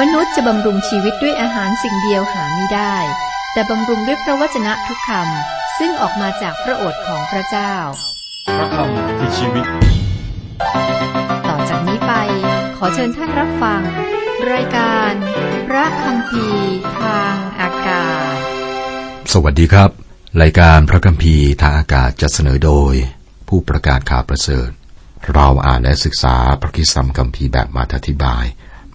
มนุษย์จะบำรุงชีวิตด้วยอาหารสิ่งเดียวหาไม่ได้ แต่บำรุงด้วยพระวจนะทุกคำซึ่งออกมาจากพระโอษฐ์ของพระเจ้า พระคำคือชีวิต ต่อจากนี้ไป ขอเชิญท่านรับฟัง รายการ พระคำพีทางอากาศ สวัสดีครับ รายการพระคัมภีร์ทางอากาศจะเสนอโดย ผู้ประกาศข่าวประเสริฐ เราอ่านและศึกษาพระคิดสัมคัมภีร์แบบมาธิบาย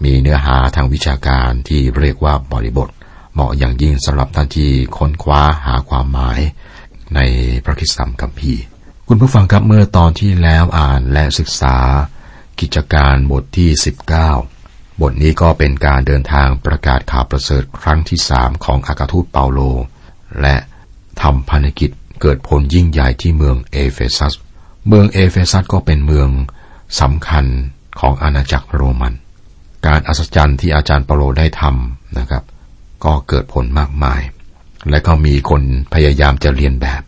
มีเนื้อหาทางวิชาการที่เรียกว่าบริบท เหมาะอย่างยิ่งสำหรับท่านที่ค้นคว้าหาความหมายในพระคิดสัมคัมภีร์คุณผู้ฟังครับเมื่อตอนที่แล้วอ่านและศึกษา กิจการบทที่ 19 บทนี้ก็เป็นการเดินทางประกาศข่าวประเสริฐครั้งที่สามของอากาทูตเปาโล และทำพันธกิจเกิดผลยิ่งใหญ่ที่เมืองเอเฟซัส เมืองเอเฟซัสก็เป็นเมืองสำคัญของอาณาจักรโรมัน การอัศจรรย์ที่อาจารย์เปาโลได้ทำนะครับ ก็เกิดผลมากมาย และก็มีคนพยายามจะเลียนแบบ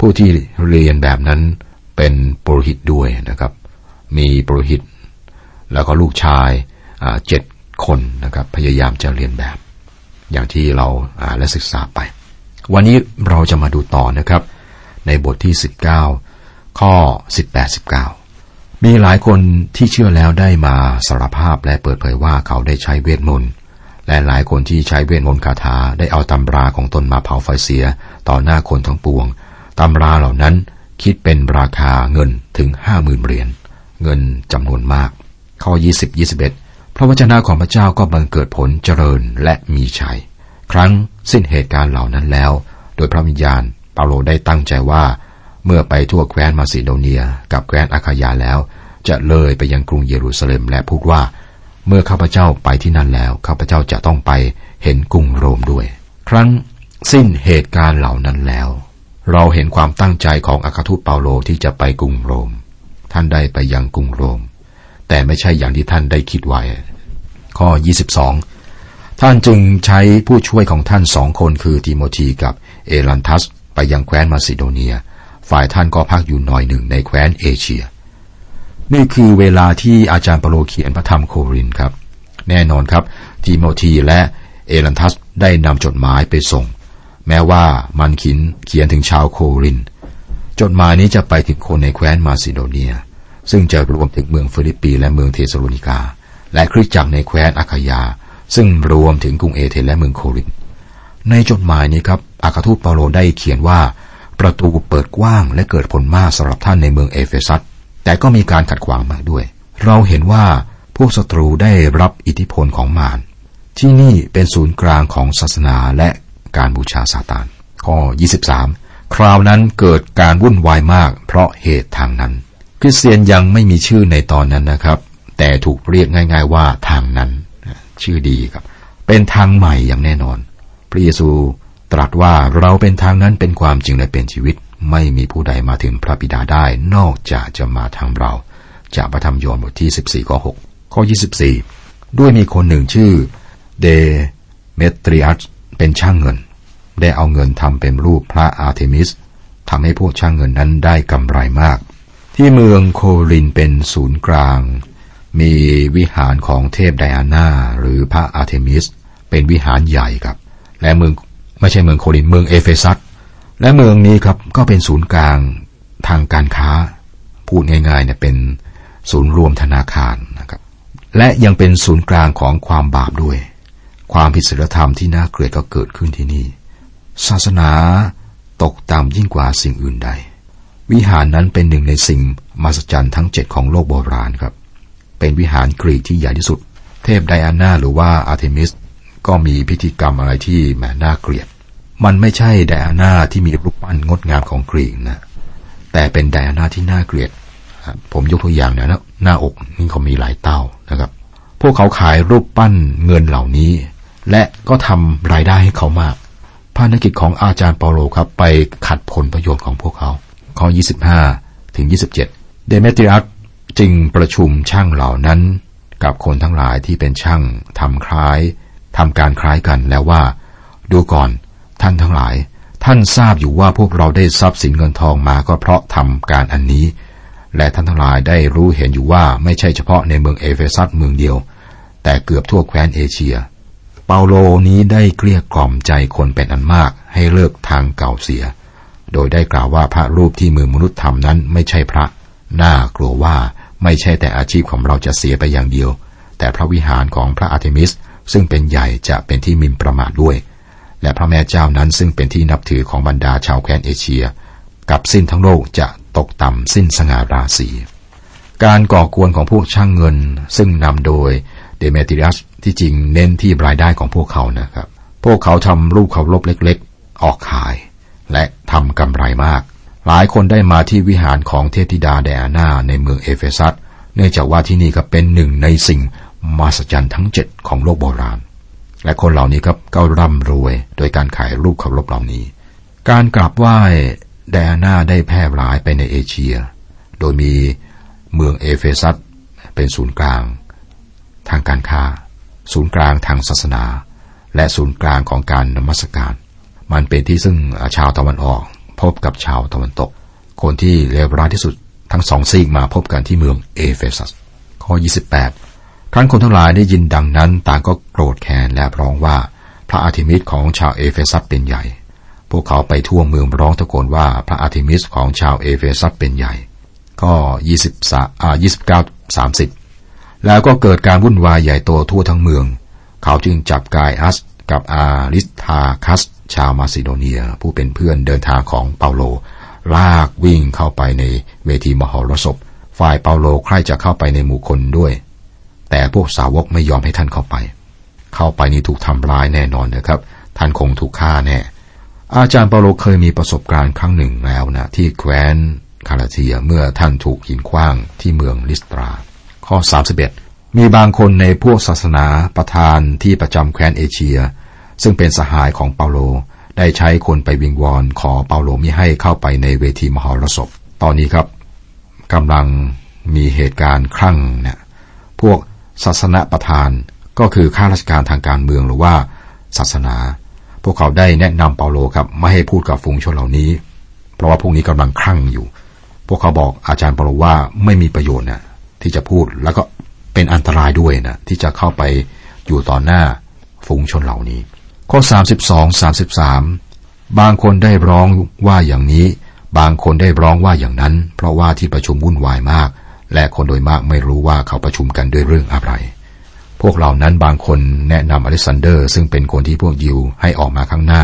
ผู้ที่เลียนแบบนั้นเป็นปุโรหิตด้วยนะครับ มีปุโรหิต แล้วก็ลูกชายเจ็ดคนนะครับพยายามจะเลียนแบบ อย่างที่เราอ่านและศึกษาไป วันนี้เราจะมาดูต่อนะครับ ในบทที่ 19 ข้อ 18 19 มีหลายคนที่เชื่อแล้วได้มาสารภาพและเปิดเผยว่าเขาได้ใช้เวทมนต์และหลายคนที่ใช้เวทมนต์คาถาได้เอาตำราของตนมาเผาไฟเสียต่อหน้าคนทั้งปวง ตำราเหล่านั้นคิดเป็นราคาเงินถึงห้าหมื่นเหรียญเงินจำนวนมาก ข้อ 20 21 พระวจนะของพระเจ้าก็บังเกิดผลเจริญและมีชัย ครั้งสิ้นเหตุการณ์เหล่านั้นแล้ว โดยพระวิญญาณเปาโลได้ตั้งใจว่า เมื่อไปทั่วแคว้นมาซิโดเนีย กับแคว้นอาคายาแล้ว จะเลยไปยังกรุงเยรูซาเล็มและพูดว่า เมื่อข้าพเจ้าไปที่นั่นแล้วข้าพเจ้าจะต้องไปเห็นกรุงโรมด้วย ครั้งสิ้นเหตุการณ์เหล่านั้นแล้ว เราเห็นความตั้งใจของอาคาทูตเปาโลที่จะไปกรุงโรม ท่านได้ไปยังกรุงโรม แต่ไม่ใช่อย่างที่ท่านได้คิดไว้ ข้อ 22 ท่านจึงใช้ผู้ช่วยของท่านสองคนคือติโมธีกับเอลันทัส ไปยังแคว้นมาซิโดเนีย ฝ่ายท่านก็พักอยู่หน่อยหนึ่งในแคว้นเอเชีย นี่คือเวลาที่อาจารย์เปโลเขียนพระธรรมโครินครับ แน่นอนครับติโมธีและเอลันทัสได้นำจดหมายไปส่ง แม้ว่ามันขินเขียนถึงชาวโครินธ์ จดหมายนี้จะไปถึงคนในแคว้นมาซิโดเนีย ซึ่งจะรวมถึงเมืองฟิลิปปีและเมืองเธสะโลนิกา และคริสตจักรในแคว้นอาคายา ซึ่งรวมถึงกรุงเอเธนส์และเมืองโครินธ์ ในจดหมายนี้ครับอัครทูตเปาโลได้เขียนว่า ประตูเปิดกว้างและเกิดผลมากสำหรับท่านในเมืองเอเฟซัส แต่ก็มีการขัดขวางมากด้วย เราเห็นว่าพวกศัตรูได้รับอิทธิพลของมาร ที่นี่เป็นศูนย์กลางของศาสนาและการบูชาซาตาน ข้อ 23 คราวนั้นเกิดการวุ่นวายมากเพราะเหตุทางนั้น คริสเตียนยังไม่มีชื่อในตอนนั้นนะครับ แต่ถูกเรียกง่าย ๆ ว่าทางนั้น ชื่อดีครับ เป็นทางใหม่อย่างแน่นอน พระเยซู ตรัสว่าเราเป็นทางนั้นเป็นความจริงและเป็นชีวิต ไม่มีผู้ใดมาถึงพระบิดาได้นอกจากจะมาทางเรา จากพระธรรมโยนบทที่ 14ข้อ6ข้อ 24 ด้วยมีคนหนึ่งชื่อเดเมตริอัสเป็นช่างเงิน ได้เอาเงินทำเป็นรูปพระอาร์เทมิสทำให้พวกช่างเงินนั้นได้กำไรมาก ที่เมืองโครินธ์เป็นศูนย์กลาง มีวิหารของเทพไดอาน่าหรือพระอาร์เทมิส เป็นวิหารใหญ่ครับ และเมือง ไม่ใช่เมืองโครินธ์เมืองเอเฟซัสและเมืองนี้ครับก็เป็นศูนย์กลางทางการค้า พูดง่ายๆเนี่ยเป็นศูนย์รวมธนาคารนะครับและยังเป็นศูนย์กลางของความบาปด้วย ความผิดศีลธรรมที่น่าเกลียดก็เกิดขึ้นที่นี่ ศาสนาตกต่ำยิ่งกว่าสิ่งอื่นใด วิหารนั้นเป็นหนึ่งในสิ่งมหัศจรรย์ทั้งเจ็ดของโลกโบราณครับ เป็นวิหารกรีกที่ใหญ่ที่สุด เทพไดอาน่าหรือว่าอาร์เทมิสก็มีพิธีกรรมอะไรที่แหมน่าเกลียด มันไม่ใช่ไดอาน่าที่มีรูปปั้นงดงามของกรีกนะ แต่เป็นไดอาน่าที่น่าเกลียด ผมยกตัวอย่างนะหน้าอกนี่เขามีหลายเต้านะครับ พวกเขาขายรูปปั้นเงินเหล่านี้ และก็ทำรายได้ให้เขามากภารกิจของอาจารย์เปาโลครับ ไปขัดผลประโยชน์ของพวกเขาข้อ 25 ถึง 27 เดเมตริอัสจึงประชุมช่างเหล่านั้น กับคนทั้งหลายที่เป็นช่างทำคล้ายทำการคล้ายกันแล้วว่า ดูก่อน ท่านทั้งหลาย ท่านทราบอยู่ว่าพวกเราได้ทรัพย์สินเงินทองมาก็เพราะทำการอันนี้ และท่านทั้งหลายได้รู้เห็นอยู่ว่าไม่ใช่เฉพาะในเมืองเอเฟซัสเมืองเดียว แต่เกือบทั่วแคว้นเอเชีย เปาโลนี้ได้เกลี้ยกล่อมใจคนเป็นอันมากให้เลิกทางเก่าเสีย โดยได้กล่าวว่าพระรูปที่มือมนุษย์ทำนั้นไม่ใช่พระ น่ากลัวว่าไม่ใช่แต่อาชีพของเราจะเสียไปอย่างเดียว แต่พระวิหารของพระอาร์เทมิสซึ่งเป็นใหญ่จะเป็นที่หมิ่นประมาทด้วย และพระแม่เจ้านั้นซึ่งเป็นที่นับถือของบรรดาชาวแคว้นเอเชีย กับสิ้นทั้งโลกจะตกต่ำสิ้นสง่าราศีการก่อกวนของพวกช่างเงิน ซึ่งนำโดยเดเมตริอัสที่จริงเน้นที่รายได้ของพวกเขานะครับ พวกเขาทำรูปเคารพเล็กๆ ออกขาย และทำกำไรมาก หลายคนได้มาที่วิหารของเทพธิดาไดอานาในเมืองเอเฟซัสเนื่องจากว่าที่นี่ก็เป็นหนึ่งในสิ่งมหัศจรรย์ทั้งเจ็ดของโลกโบราณ และคนเหล่านี้ครับก็ร่ำรวยโดยการขายรูปเคารพเหล่านี้ การกราบไหว้ไดอานาได้แพร่หลายไปในเอเชีย โดยมีเมืองเอเฟซัสเป็นศูนย์กลาง ทางการค้า ศูนย์กลางทางศาสนา และศูนย์กลางของการนมัสการ มันเป็นที่ซึ่งชาวตะวันออก พบกับชาวตะวันตก คนที่เลวร้ายที่สุดทั้งสองซีกมาพบกันที่เมืองเอเฟซัสข้อ 28 ครั้นคนทั้งหลายได้ยินดังนั้น ต่างก็โกรธแค้นและร้องว่า พระอาร์เทมิสของชาวเอเฟซัสเป็นใหญ่ พวกเขาไปทั่วเมืองร้องตะโกนว่าพระอาร์เทมิสของชาวเอเฟซัสเป็นใหญ่ ก็23อ่า29 30แล้วก็เกิดการวุ่นวายใหญ่โตทั่วทั้งเมือง เขาจึงจับกายอัสกับอาริสทาคัส ชาวมาซิโดเนีย ผู้เป็นเพื่อนเดินทางของเปาโล ลากวิ่งเข้าไปในเวทีมหรสพ ฝ่ายเปาโลใคร่จะเข้าไปในหมู่คนด้วย แต่พวกสาวกไม่ยอมให้ท่านเข้าไป เข้าไปนี่ถูกทำร้ายแน่นอนนะครับ ท่านคงถูกฆ่าแน่ อาจารย์เปาโลเคยมีประสบการณ์ครั้งหนึ่งแล้วนะ ที่แคว้นคาราเทียเมื่อท่านถูกหินคว้างที่เมืองลิสตรา ข้อ 31 มีบางคนในพวกศาสนาประธานที่ประจำแคว้นเอเชีย ซึ่งเป็นสหายของเปาโลได้ใช้คนไปวิงวอนขอเปาโลมิให้เข้าไปในเวทีมหรสพ ตอนนี้ครับกำลังมีเหตุการณ์ครั่งเนี่ยพวก ศาสนาประธานก็คือข้าราชการทางการเมืองหรือว่าศาสนา พวกเขาได้แนะนำเปาโลครับไม่ให้พูดกับฝูงชนเหล่านี้ เพราะว่าพวกนี้กำลังครั่งอยู่ พวกเขาบอกอาจารย์เปาโลว่าไม่มีประโยชน์นะที่จะพูดแล้วก็เป็นอันตรายด้วยนะที่จะเข้าไปอยู่ต่อหน้าฝูงชนเหล่านี้ ข้อ 32 33 บางคนได้ร้องว่าอย่างนี้ บางคนได้ร้องว่าอย่างนั้น เพราะว่าที่ประชุมวุ่นวายมาก และคนโดยมากไม่รู้ว่าเขาประชุมกันด้วยเรื่องอะไร พวกเหล่านั้นบางคนแนะนำอเล็กซานเดอร์ ซึ่งเป็นคนที่พวกยิวให้ออกมาข้างหน้า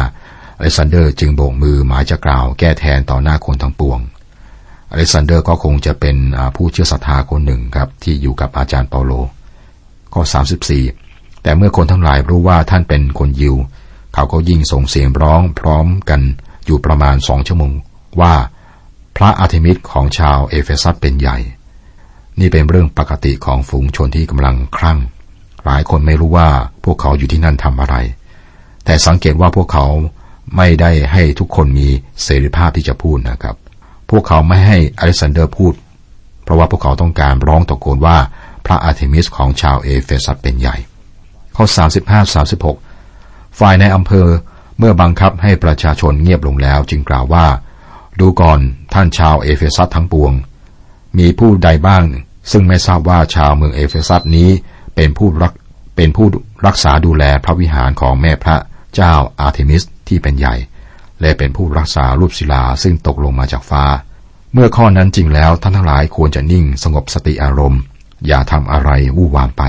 อเล็กซานเดอร์จึงโบกมือหมายจะกล่าวแก้แทนต่อหน้าคนทั้งปวง อเล็กซานเดอร์ก็คงจะเป็นผู้เชื่อศรัทธาคนหนึ่งครับที่อยู่กับอาจารย์เปาโล ข้อ 34 แต่เมื่อคนทั้งหลายรู้ว่าท่านเป็นคนยิว เขาก็ยิ่งส่งเสียงร้องพร้อมกันอยู่ประมาณสองชั่วโมงว่าพระอาร์เทมิสของชาวเอเฟซัสเป็นใหญ่ นี่เป็นเรื่องปกติของฝูงชนที่กำลังคลั่ง หลายคนไม่รู้ว่าพวกเขาอยู่ที่นั่นทำอะไร แต่สังเกตว่าพวกเขาไม่ได้ให้ทุกคนมีเสรีภาพที่จะพูดนะครับ พวกเขาไม่ให้อเล็กซานเดอร์พูด เพราะว่าพวกเขาต้องการร้องตะโกนว่าพระอาร์เทมิสของชาวเอเฟซัสเป็นใหญ่ ข้อ 35 36 ฝ่ายนายอำเภอเมื่อบังคับให้ประชาชนเงียบลงแล้วจึงกล่าวว่า ดูก่อนท่านชาวเอเฟซัสทั้งปวง มีผู้ใดบ้าง ซึ่งไม่ทราบว่าชาวเมืองเอเฟซัสนี้เป็นผู้รักเป็นผู้รักษาดูแลพระวิหารของแม่พระเจ้าอาร์เทมิสที่เป็นใหญ่ และเป็นผู้รักษารูปศิลาซึ่งตกลงมาจากฟ้า เมื่อข้อนั้นจริงแล้วท่านทั้งหลายควรจะนิ่งสงบสติอารมณ์ อย่าทำอะไรวู่วามไป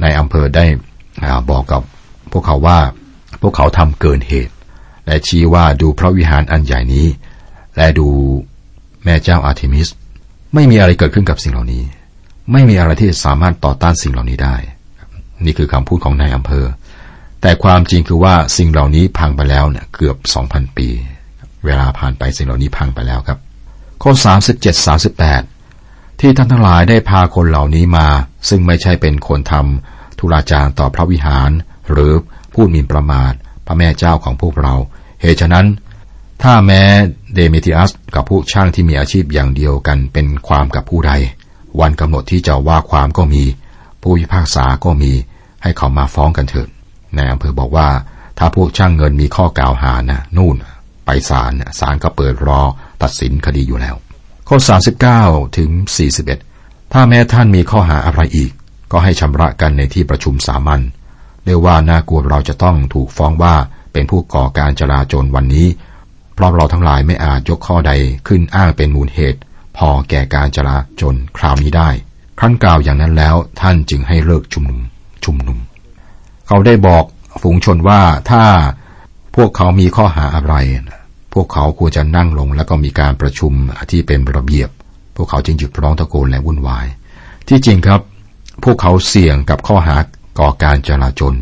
นายอำเภอได้บอกกับพวกเขาว่าพวกเขาทำเกินเหตุ และชี้ว่าดูพระวิหารอันใหญ่นี้ และดูแม่เจ้าอาร์เทมิส ไม่มีอะไรเกิดขึ้นกับสิ่งเหล่านี้ ไม่มีอะไรที่สามารถต่อต้านสิ่งเหล่านี้ได้ นี่คือคำพูดของนายอำเภอ แต่ความจริงคือว่าสิ่งเหล่านี้พังไปแล้วเนี่ยเกือบสองพันปี เวลาผ่านไปสิ่งเหล่านี้พังไปแล้วครับ ข้อสามสิบเจ็ดสามสิบแปดที่ท่านทั้งหลายได้พาคนเหล่านี้มา ซึ่งไม่ใช่เป็นคนทำทุราจารต่อพระวิหาร หรือพูดหมิ่นประมาทพระแม่เจ้าของพวกเรา เหตุฉะนั้น ถ้าแม้เดเมิทิอัสกับผู้ช่างที่มีอาชีพอย่างเดียวกันเป็นความกับผู้ใด วันกำหนดที่จะว่าความก็มี ผู้พิพากษาก็มี ให้เขามาฟ้องกันเถิดนายอำเภอบอกว่า ถ้าพวกช่างเงินมีข้อกล่าวหานะนู่น ไปศาลศาลก็เปิดรอตัดสินคดีอยู่แล้ว ข้อ 39 ถึง 41 ถ้าแม้ท่านมีข้อหาอะไรอีก ก็ให้ชำระกันในที่ประชุมสามัญเรียกว่าน่ากลัวเราจะต้องถูกฟ้องว่าเป็นผู้ก่อการจลาจลวันนี้ เพราะเราทั้งหลายไม่อาจยกข้อใดขึ้นอ้างเป็นมูลเหตุ พอแก่การจลาจลคราวนี้ได้ ครั้นกล่าวอย่างนั้นแล้วท่านจึงให้เลิกชุมนุมชุมนุม เขาได้บอกฝูงชนว่าถ้าพวกเขามีข้อหาอะไร พวกเขาควรจะนั่งลงแล้วก็มีการประชุมที่เป็นระเบียบ พวกเขาจึงหยุดร้องตะโกนและวุ่นวาย ที่จริงครับ พวกเขาเสี่ยงกับข้อหาก่อการจลาจล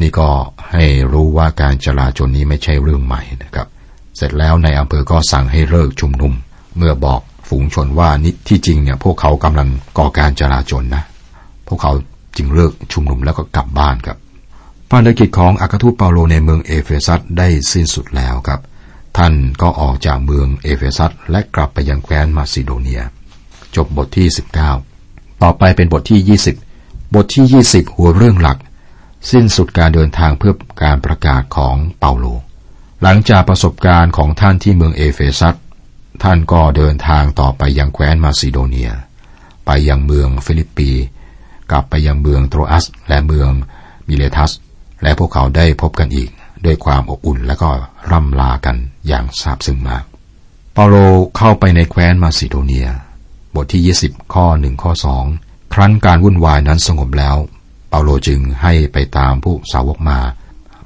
นี่ก็ให้รู้ว่าการจลาจลนี้ไม่ใช่เรื่องใหม่นะครับ เสร็จแล้วในอำเภอก็สั่งให้เลิกชุมนุม เมื่อบอก ฝูงชนว่านี่ที่จริงเนี่ยพวกเขากำลังก่อการจลาจลนะ พวกเขาจึงเลิกชุมนุมแล้วก็กลับบ้านครับภารกิจของอัครทูตเปาโลในเมืองเอเฟซัสได้สิ้นสุดแล้วครับ ท่านก็ออกจากเมืองเอเฟซัสและกลับไปยังแคว้นมาซิโดเนีย จบบทที่ 19 ต่อไปเป็นบทที่ 20 บทที่ 20 หัวเรื่องหลัก สิ้นสุดการเดินทางเพื่อการประกาศของเปาโล หลังจากประสบการณ์ของท่านที่เมืองเอเฟซัส ท่านก็เดินทางต่อไปยังแคว้นมาซิโดเนีย ไปยังเมืองฟิลิปปีกลับไปยังเมืองโตรอัสและเมืองมิเลทัส และพวกเขาได้พบกันอีก ด้วยความอบอุ่นและก็ร่ำลากันอย่างซาบซึ้งมาก เปาโลเข้าไปในแคว้นมาซิโดเนีย บทที่ 20 ข้อหนึ่งข้อสองครั้นการวุ่นวายนั้นสงบแล้ว เปาโลจึงให้ไปตามผู้สาวกมา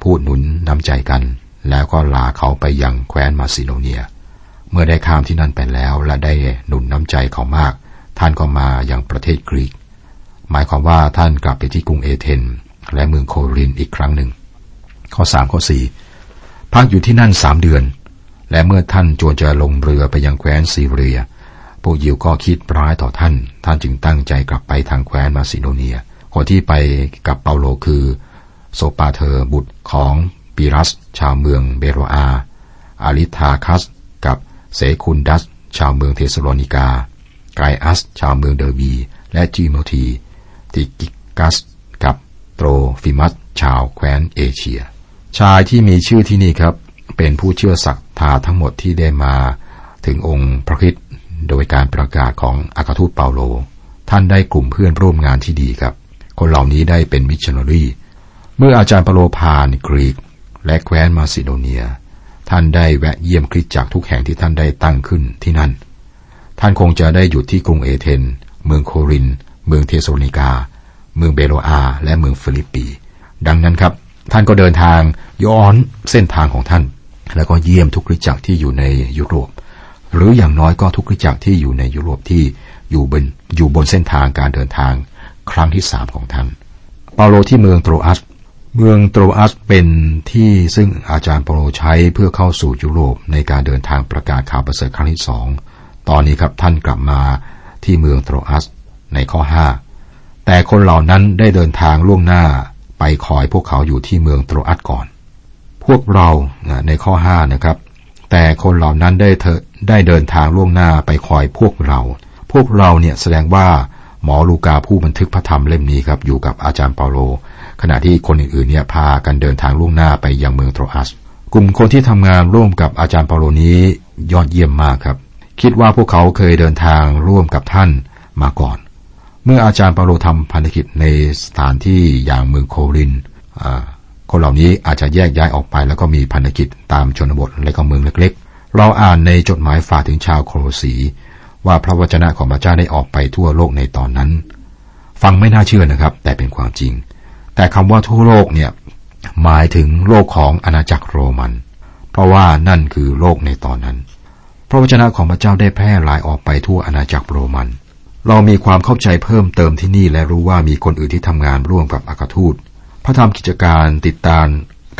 พูดหนุนน้ำใจกัน แล้วก็ลาเขาไปยังแคว้นมาซิโดเนีย เมื่อได้ข้ามที่นั่นไปแล้ว และได้หนุนน้ำใจเขามาก ท่านก็มาอยังประเทศกรีก หมายความว่าท่านกลับไปที่กรุงเอเธนและเมืองโครินอีกครั้งหนึ่ง ข้อสามข้อสี่พักอยู่ที่นั่นสามเดือน และเมื่อท่านจวนจะลงเรือไปยังแคว้นซีเรีย พวกยิวก็คิดร้ายต่อท่าน ท่านจึงตั้งใจกลับไปทางแคว้นมาซิโดเนีย คนที่ไปกับเปาโลคือโซปาเธอบุตรของปีรัส ชาวเมืองเบโรอาอาริธาคัส เซคุนดัส ชาวเมืองเทสโลนิกา ไกอัส ชาวเมืองเดอร์บี และทิโมธี ทีคิกัส กับโตรฟิมัส ชาวแคว้นเอเชีย ชายที่มีชื่อที่นี่ครับ เป็นผู้เชื่อศรัทธาทั้งหมดที่ได้มาถึงองค์พระคริสต์โดยการประกาศของอัครทูตเปาโล ท่านได้กลุ่มเพื่อนร่วมงานที่ดีครับ คนเหล่านี้ได้เป็นมิชชันนารีเมื่ออาจารย์เปาโลผ่านกรีกและแคว้นมาซิโดเนีย ท่านได้แวะเยี่ยมคริสตจักรทุกแห่งที่ท่านได้ตั้งขึ้นที่นั่น ท่านคงจะได้หยุดที่กรุงเอเธน เมืองโครินธ์ เมืองเทสโลนิกา เมืองเบโรอา และเมืองฟิลิปปี ดังนั้นครับ ท่านก็เดินทางย้อนเส้นทางของท่าน แล้วก็เยี่ยมทุกคริสตจักรที่อยู่ในยุโรป หรืออย่างน้อยก็ทุกคริสตจักรที่อยู่ในยุโรปที่อยู่บนอยู่บนเส้นทางการเดินทางครั้งที่สามของท่าน เปาโลที่เมืองโตรอัส เมืองโตรอัสเป็นที่ซึ่งอาจารย์เปาโลใช้เพื่อเข้าสู่ยุโรปในการเดินทางประกาศข่าวประเสริฐครั้งที่สอง ตอนนี้ครับท่านกลับมาที่เมืองโตรอัสในข้อห้าแต่คนเหล่านั้นได้เดินทางล่วงหน้าไปคอยพวกเขาอยู่ที่เมืองโตรอัสก่อน พวกเราในข้อห้านะครับ แต่คนเหล่านั้นได้เธอได้เดินทางล่วงหน้าไปคอยพวกเรา พวกเราเนี่ยแสดงว่าหมอลูกาผู้บันทึกพระธรรมเล่มนี้ครับอยู่กับอาจารย์เปาโล ขณะที่คนอื่นๆเนี่ยพากันเดินทางล่วงหน้าไปยังเมืองโตรอัส กลุ่มคนที่ทำงานร่วมกับอาจารย์เปาโลนี้ยอดเยี่ยมมากครับ คิดว่าพวกเขาเคยเดินทางร่วมกับท่านมาก่อน เมื่ออาจารย์เปาโลทำพันธกิจในสถานที่อย่างเมืองโครินคนเหล่านี้อาจจะแยกย้ายออกไปแล้วก็มีพันธกิจตามชนบทและก็เมืองเล็กๆ เราอ่านในจดหมายฝากถึงชาวโครสี ว่าพระวจนะของพระเจ้าได้ออกไปทั่วโลกในตอนนั้น ฟังไม่น่าเชื่อนะครับ แต่เป็นความจริง แต่คำว่าทั่วโลกเนี่ยหมายถึงโลกของอาณาจักรโรมัน เพราะว่านั่นคือโลกในตอนนั้น พระวจนะของพระเจ้าได้แพร่หลายออกไปทั่วอาณาจักรโรมัน เรามีความเข้าใจเพิ่มเติมที่นี่และรู้ว่ามีคนอื่นที่ทำงานร่วมกับอัครทูต พระธรรมกิจการติดตาม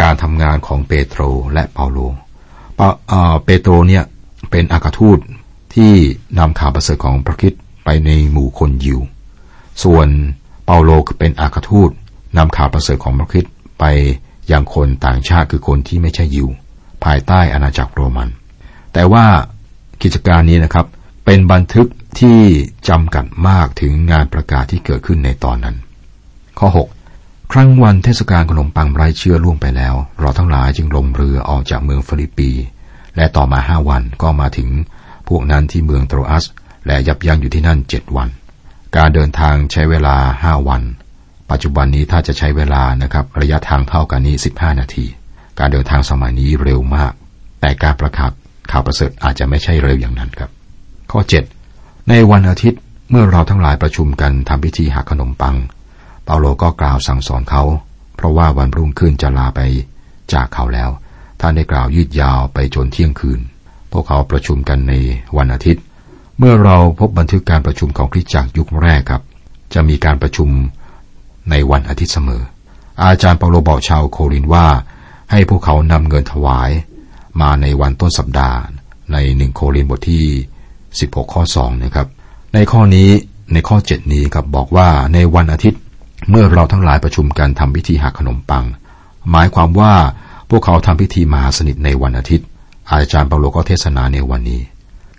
การทำงานของเปโตรและเปาโลเปโตรเนี่ยเป็นอัครทูตที่นำข่าวประเสริฐของพระคิดไปในหมู่คนยิว ส่วนเปาโลเป็นอัครทูต นำข่าวประเสริฐของพระคิดไปยังคนต่างชาติคือคนที่ไม่ใช่ยิว ภายใต้อาณาจักรโรมัน แต่ว่ากิจการนี้นะครับ เป็นบันทึกที่จำกัดมากถึงงานประกาศที่เกิดขึ้นในตอนนั้น ข้อ 6 ครั้งวันเทศกาลขนมปังไร้เชื้อล่วงไปแล้ว เราทั้งหลายจึงลงเรือออกจากเมืองฟิลิปปี และต่อมาห้าวันก็มาถึงพวกนั้นที่เมืองโตรอัส และยับยั้งอยู่ที่นั่นเจ็ดวัน การเดินทางใช้เวลาห้าวัน ปัจจุบันนี้ถ้าจะใช้เวลานะครับระยะทางเท่ากันนี้ 15 นาที การเดินทางสมัยนี้เร็วมาก แต่การประกาศข่าวประเสริฐอาจจะไม่ใช่เร็วอย่างนั้นครับ ข้อ 7 ในวันอาทิตย์เมื่อเราทั้งหลายประชุมกันทำพิธีหักขนมปัง เปาโลก็กล่าวสั่งสอนเขา เพราะว่าวันรุ่งขึ้นจะลาไปจากเขาแล้วท่านได้กล่าวยืดยาวไปจนเที่ยงคืน พวกเขาประชุมกันในวันอาทิตย์ เมื่อเราพบบันทึกการประชุมของคริสตจักรยุคแรกครับ จะมีการประชุม ในวันอาทิตย์เสมอ อาจารย์เปาโลบอกชาวโครินว่า ให้พวกเขานำเงินถวาย มาในวันต้นสัปดาห์ ในหนึ่งโครินบทที่ 16 ข้อ2นะครับ ในข้อนี้ในข้อ 7 นี้ครับบอกว่าในวันอาทิตย์เมื่อเราทั้งหลายประชุมกันทำพิธีหักขนมปัง หมายความว่าพวกเขาทำพิธีมหาสนิทในวันอาทิตย์ อาจารย์เปาโลก็เทศนาในวันนี้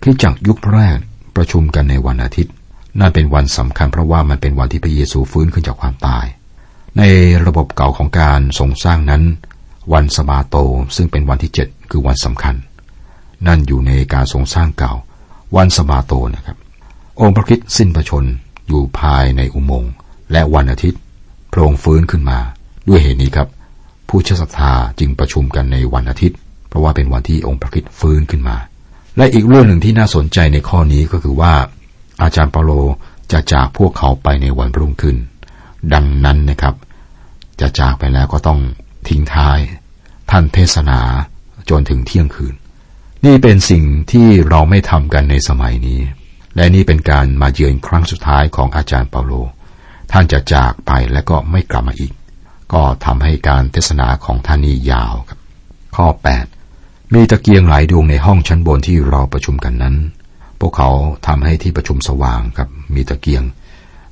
คริสจักรยุคแรกประชุมกันในวันอาทิตย์ นั่นเป็นวันสำคัญเพราะว่ามันเป็นวันที่พระเยซูฟื้นขึ้นจากความตาย ในระบบเก่าของการทรงสร้างนั้น วันสบาโตซึ่งเป็นวันที่เจ็ดคือวันสำคัญ นั่นอยู่ในการทรงสร้างเก่า วันสบาโตนะครับ องค์พระคริสต์สิ้นพระชนอยู่ภายในอุโมงค์และวันอาทิตย์พระองค์ฟื้นขึ้นมา ด้วยเหตุนี้ครับ ผู้เชื่อศรัทธาจึงประชุมกันในวันอาทิตย์ เพราะว่าเป็นวันที่องค์พระคริสต์ฟื้นขึ้นมา และอีกเรื่องหนึ่งที่น่าสนใจในข้อนี้ก็คือว่า อาจารย์เปาโลจะจากพวกเขาไปในวันรุ่งขึ้น ดังนั้นนะครับ จะจากไปแล้วก็ต้องทิ้งท้าย ท่านเทศนาจนถึงเที่ยงคืน นี่เป็นสิ่งที่เราไม่ทำกันในสมัยนี้ และนี่เป็นการมาเยือนครั้งสุดท้ายของอาจารย์เปาโล ท่านจะจากไปและก็ไม่กลับมาอีก ก็ทำให้การเทศนาของท่านนี้ยาวครับ ข้อ 8 มีตะเกียงหลายดวงในห้องชั้นบนที่เราประชุมกันนั้น พวกเขาทำให้ที่ประชุมสว่างครับมีตะเกียง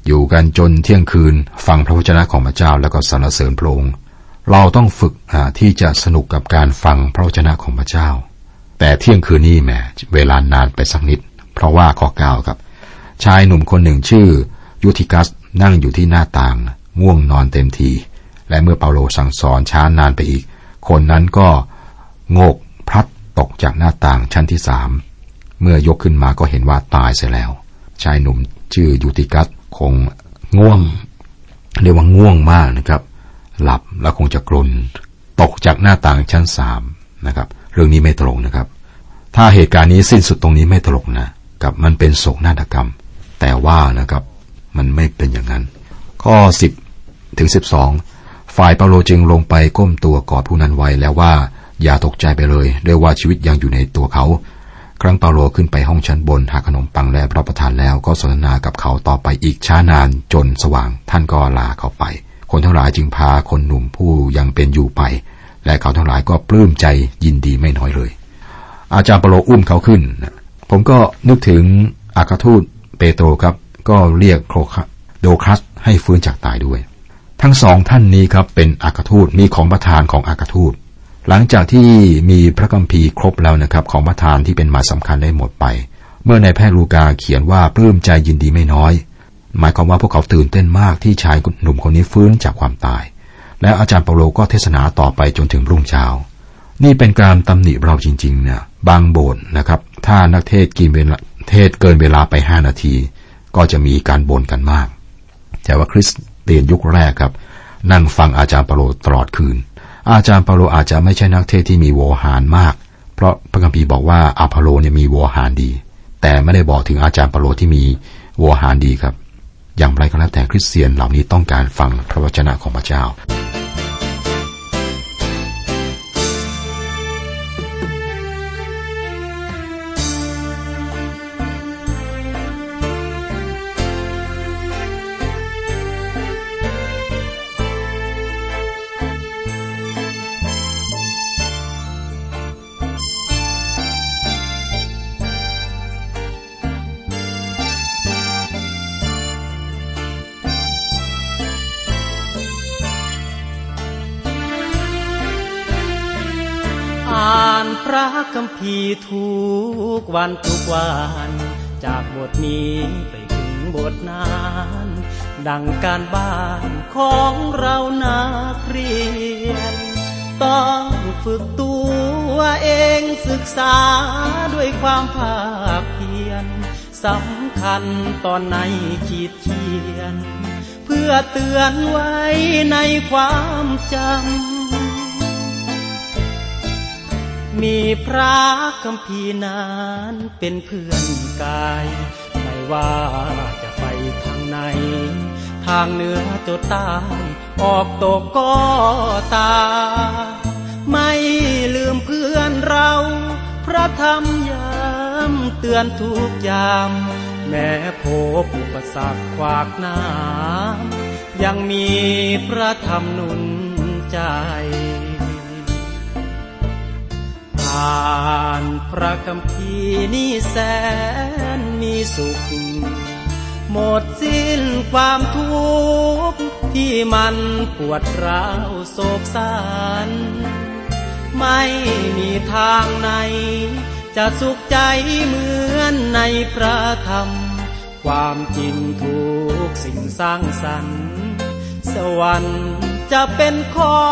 อยู่กันจนเที่ยงคืนฟังพระวจนะของพระเจ้าแล้วก็สรรเสริญพระองค์เราต้องฝึกที่จะสนุกกับการฟังพระวจนะของพระเจ้า แต่เที่ยงคืนนี้แหมเวลานานไปสักนิด เพราะว่าข้อเก้าครับ ชายหนุ่มคนหนึ่งชื่อยูทิกัสนั่งอยู่ที่หน้าต่างง่วงนอนเต็มที และเมื่อเปาโลสั่งสอนช้านานไปอีก คนนั้นก็โงกพลัดตกจากหน้าต่างชั้นที่สาม เมื่อยกขึ้นมาก็เห็นว่าตายเสียแล้ว ชายหนุ่มชื่อยูติกัสคงง่วง เรียกว่าง่วงมากนะครับ หลับแล้วคงจะกลนตกจากหน้าต่างชั้นสามนะครับ เรื่องนี้ไม่ตรงนะครับ ถ้าเหตุการณ์นี้สิ้นสุดตรงนี้ไม่ตลกนะกับมันเป็นโศกนาฏกรรม แต่ว่านะครับมันไม่เป็นอย่างนั้น ข้อ 10 ถึง 12 ฝ่ายเปาโลจึงลงไปก้มตัวกอดผู้นั้นไว้แล้วว่าอย่าตกใจไปเลย ด้วยว่าชีวิตยังอยู่ในตัวเขา ครั้งเปาโลขึ้นไปห้องชั้นบนหาขนมปังและรับประทานแล้วก็สนทนากับเขาต่อไปอีกช้านานจนสว่าง ท่านก็ลาเขาไป คนทั้งหลายจึงพาคนหนุ่มผู้ยังเป็นอยู่ไป และเขาทั้งหลายก็ปลื้มใจยินดีไม่น้อยเลย อาจารย์เปาโลอุ้มเขาขึ้น ผมก็นึกถึงอากาทูตเปโตรครับ ก็เรียกโครคโดคัสให้ฟื้นจากตายด้วย ทั้งสองท่านนี้ครับเป็นอากาทูตมีของประทานของอากาทูต หลังจากที่มีพระคัมภีร์ครบแล้วนะครับ ของประทานที่เป็นหมายสำคัญได้หมดไป เมื่อในแพทย์ลูกาเขียนว่าปลื้มใจยินดีไม่น้อย หมายความว่าพวกเขาตื่นเต้นมากที่ชายหนุ่มคนนี้ฟื้นจากความตาย และอาจารย์เปาโลก็เทศนาต่อไปจนถึงรุ่งเช้า นี่เป็นการตำหนิเราจริงๆเนี่ยบางโบสถ์นะครับ ถ้านักเทศกินเวลาเทศเกินเวลาไปห้านาที ก็จะมีการบ่นกันมาก แต่ว่าคริสเตียนยุคแรกครับ นั่งฟังอาจารย์เปาโลตลอดคืน อาจารย์เปาโลอาจจะไม่ใช่นักเทศที่มีโวหารมาก เพราะพระคัมภีร์บอกว่าอาพาโลเนี่ยมีโวหารดี แต่ไม่ได้บอกถึงอาจารย์เปาโลที่มีโวหารดีครับ อย่างไรก็แล้วแต่คริสเตียนเหล่านี้ต้องการฟังพระวจนะของพระเจ้า คัมภีทุกวันทุกวัน จากบทนี้ไปถึงบทนั้นดังการบ้านของเรานักเรียน ต้องฝึกตัวเองศึกษาด้วยความภาคเพียรสำคัญตอนในขีดเขียน เพื่อเตือนไว้ในความจำ มีพระคำพีนานเป็นเพื่อนกาย ไม่ว่าจะไปทางไหน ทางเหนือจดใต้ออกตกก็ตา ไม่ลืมเพื่อนเรา พระธรรมยามเตือนทุกยาม แม้พบอุปสรรคขวากน้ายังมีพระธรรมนุนานพระคำพีนี่แสนมีสุข หมดสิ้นความทุกข์ที่มันปวดร้าวโศกสันไม่มีทางไหน จะสุขใจเหมือนในพระธรรม ความจริงทุกสิ่งสร้างสรรค์ สวรรค์จะเป็นขอ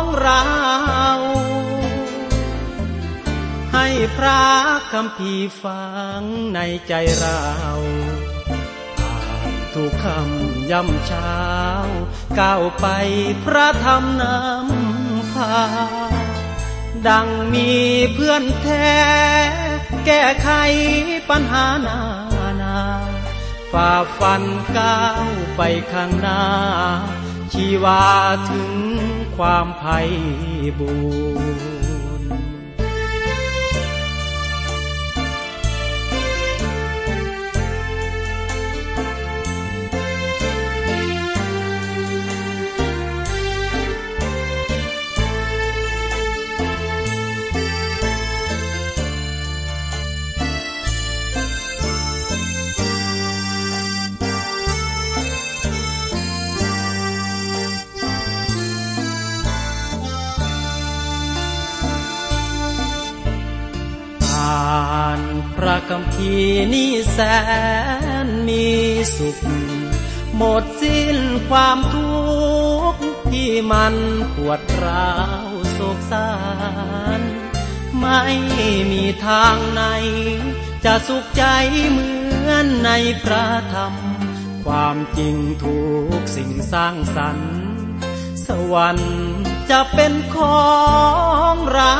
งเรา ให้พระคำพีฟังในใจเราอ่านทุกคำย่ำเช้า ก้าวไปพระธรรมนำพา ดังมีเพื่อนแท้ แก้ไขปัญหานานาฝ่าฟันก้าวไปข้างหน้า ชีวาถึงความไพ่บูร คำพีนี่แสนมีสุข หมดสิ้นความทุกข์ที่มันปวดร้าวโศกสารไม่มีทางไหน จะสุขใจเหมือนในพระธรรม ความจริงทุกสิ่งสร้างสรรค์สวรรค์จะเป็นของเรา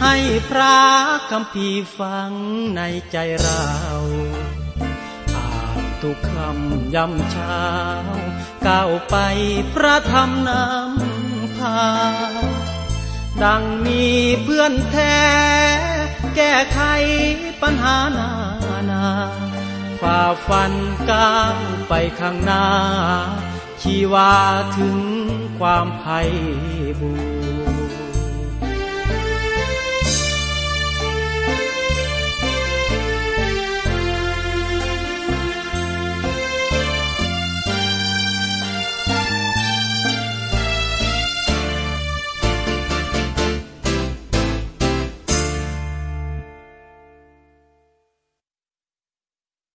ให้พระคำพีฟังในใจเรา อ่านทุกคำยำเช้าก้าวไปพระธรรมนำพา ดังมีเพื่อนแท้ แก้ไขปัญหานานาฝ่าฟันก้าวไปข้างหน้า ชีวาถึงความไพ่บูร